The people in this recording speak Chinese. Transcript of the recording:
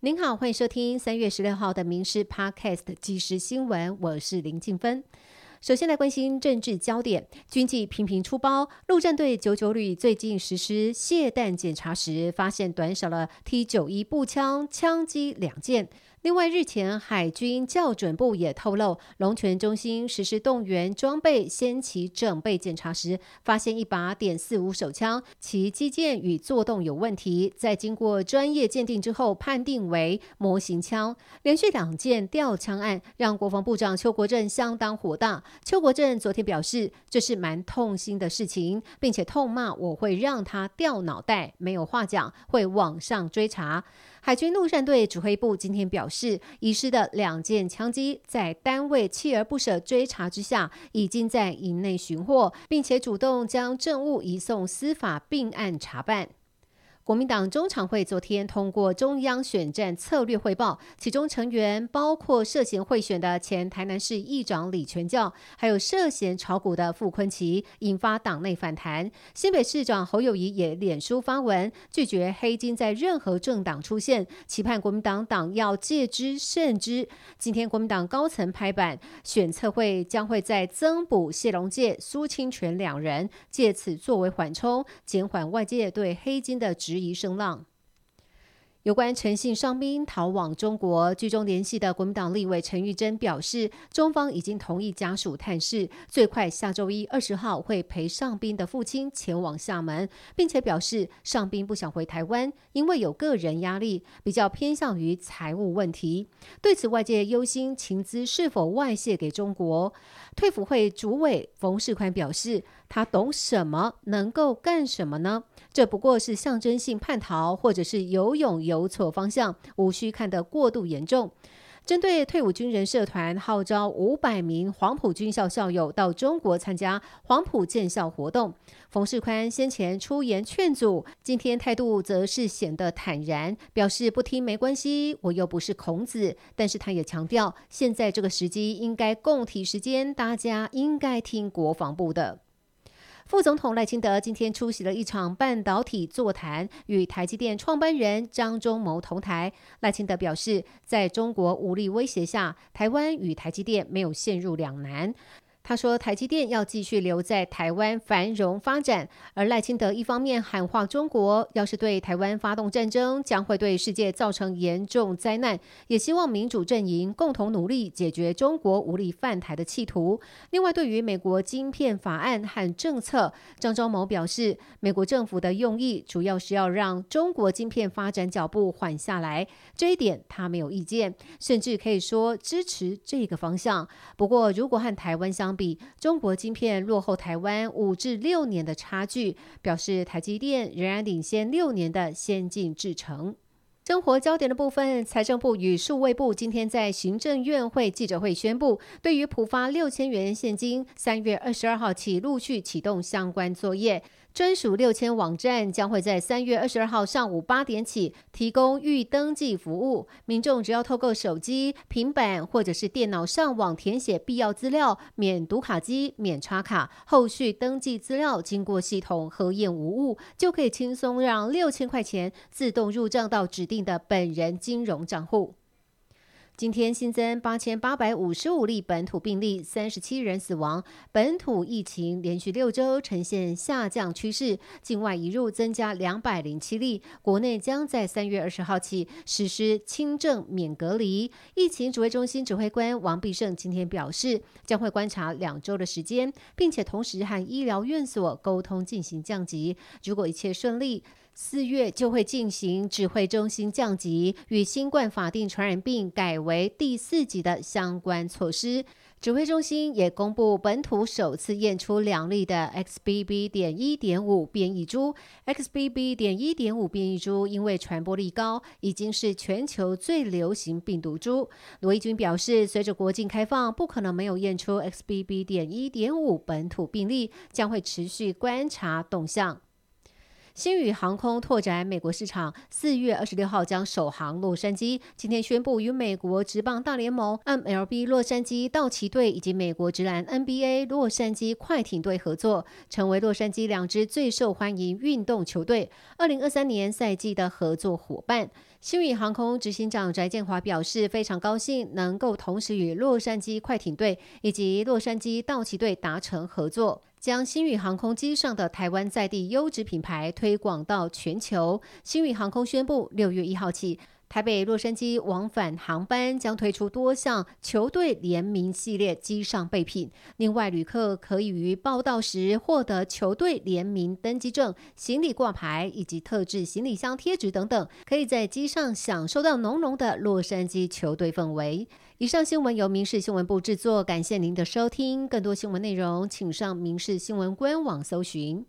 您好，欢迎收听三月十六号的《名师 Podcast》即时新闻，我是林静芬。首先来关心政治焦点，军纪频频出包，陆战队九九旅最近实施卸弹检查时，发现短少了 T 九一步枪枪击两件。另外，日前海军校准部也透露，龙泉中心实施动员装备先期整备检查时，发现一把点四五手枪，其机件与作动有问题，在经过专业鉴定之后，判定为模型枪。连续两件吊枪案，让国防部长邱国正相当火大。邱国正昨天表示，这是蛮痛心的事情，并且痛骂我会让他掉脑袋，没有话讲，会往上追查。海军陆战队指挥部今天表示，遗失的两件枪击，在单位锲而不舍追查之下，已经在营内寻获，并且主动将证物移送司法并案查办。国民党中常会昨天通过中央选战策略汇报，其中成员包括涉嫌贿选的前台南市议长李全教，还有涉嫌炒股的傅昆奇，引发党内反弹。新北市长侯友谊也脸书发文，拒绝黑金在任何政党出现，期盼国民党党要戒之慎之。今天国民党高层拍板，选策会将会在增补谢龙介、苏清泉两人，借此作为缓冲，减缓外界对黑金的质。疑声浪。有关陈姓伤兵逃往中国，剧中联系的国民党立委陈玉珍表示，中方已经同意家属探视，最快下周一二十号会陪上兵的父亲前往厦门，并且表示上兵不想回台湾，因为有个人压力，比较偏向于财务问题。对此，外界忧心情资是否外泄给中国。退辅会主委冯世宽表示，他懂什么，能够干什么呢？这不过是象征性叛逃，或者是游泳游错方向，无需看得过度严重。针对退伍军人社团号召五百名黄埔军校校友到中国参加黄埔建校活动，冯世宽先前出言劝阻，今天态度则是显得坦然，表示不听没关系，我又不是孔子。但是他也强调，现在这个时机应该共体时间，大家应该听国防部的。副总统赖清德今天出席了一场半导体座谈，与台积电创办人张忠谋同台。赖清德表示，在中国武力威胁下，台湾与台积电没有陷入两难。他说，台积电要继续留在台湾繁荣发展，而赖清德一方面喊话中国，要是对台湾发动战争，将会对世界造成严重灾难，也希望民主阵营共同努力解决中国无力犯台的企图。另外，对于美国晶片法案和政策，张忠谋表示，美国政府的用意主要是要让中国晶片发展脚步缓下来，这一点他没有意见，甚至可以说支持这个方向。不过，如果和台湾相，比中国晶片落后台湾五至六年的差距，表示台积电仍然领先六年的先进制程。生活焦点的部分，财政部与数位部今天在行政院会记者会宣布，对于普发六千元现金，三月二十二号起陆续启动相关作业。专属六千网站将会在三月二十二号上午八点起提供预登记服务，民众只要透过手机、平板或者是电脑上网填写必要资料，免读卡机、免插卡，后续登记资料经过系统核验无误，就可以轻松让六千块钱自动入账到指定的本人金融账户。今天新增八千八百五十五例本土病例，三十七人死亡。本土疫情连续六周呈现下降趋势，境外移入增加两百零七例。国内将在三月二十号起实施轻症免隔离。疫情指挥中心指挥官王必胜今天表示，将会观察两周的时间，并且同时和医疗院所沟通进行降级。如果一切顺利。四月就会进行指挥中心降级，与新冠法定传染病改为第四级的相关措施。指挥中心也公布本土首次验出两例的 XBB. 点一点五变异株。XBB. 点一点五变异株因为传播力高，已经是全球最流行病毒株。罗毅军表示，随着国境开放，不可能没有验出 XBB. 点一点五本土病例，将会持续观察动向。新宇航空拓展美国市场，四月二十六号将首航洛杉矶。今天宣布与美国职棒大联盟 MLB 洛杉矶道奇队以及美国职篮 NBA 洛杉矶快艇队合作，成为洛杉矶两支最受欢迎运动球队二零二三年赛季的合作伙伴。新宇航空执行长翟建华表示，非常高兴能够同时与洛杉矶快艇队以及洛杉矶道奇队达成合作，将星宇航空机上的台湾在地优质品牌推广到全球。星宇航空宣布，六月一号起。台北洛杉矶往返航班将推出多项球队联名系列机上备品，另外旅客可以于报到时获得球队联名登机证、行李挂牌以及特制行李箱贴纸等等，可以在机上享受到浓浓的洛杉矶球队氛围。以上新闻由民事新闻部制作，感谢您的收听。更多新闻内容，请上民事新闻官网搜寻。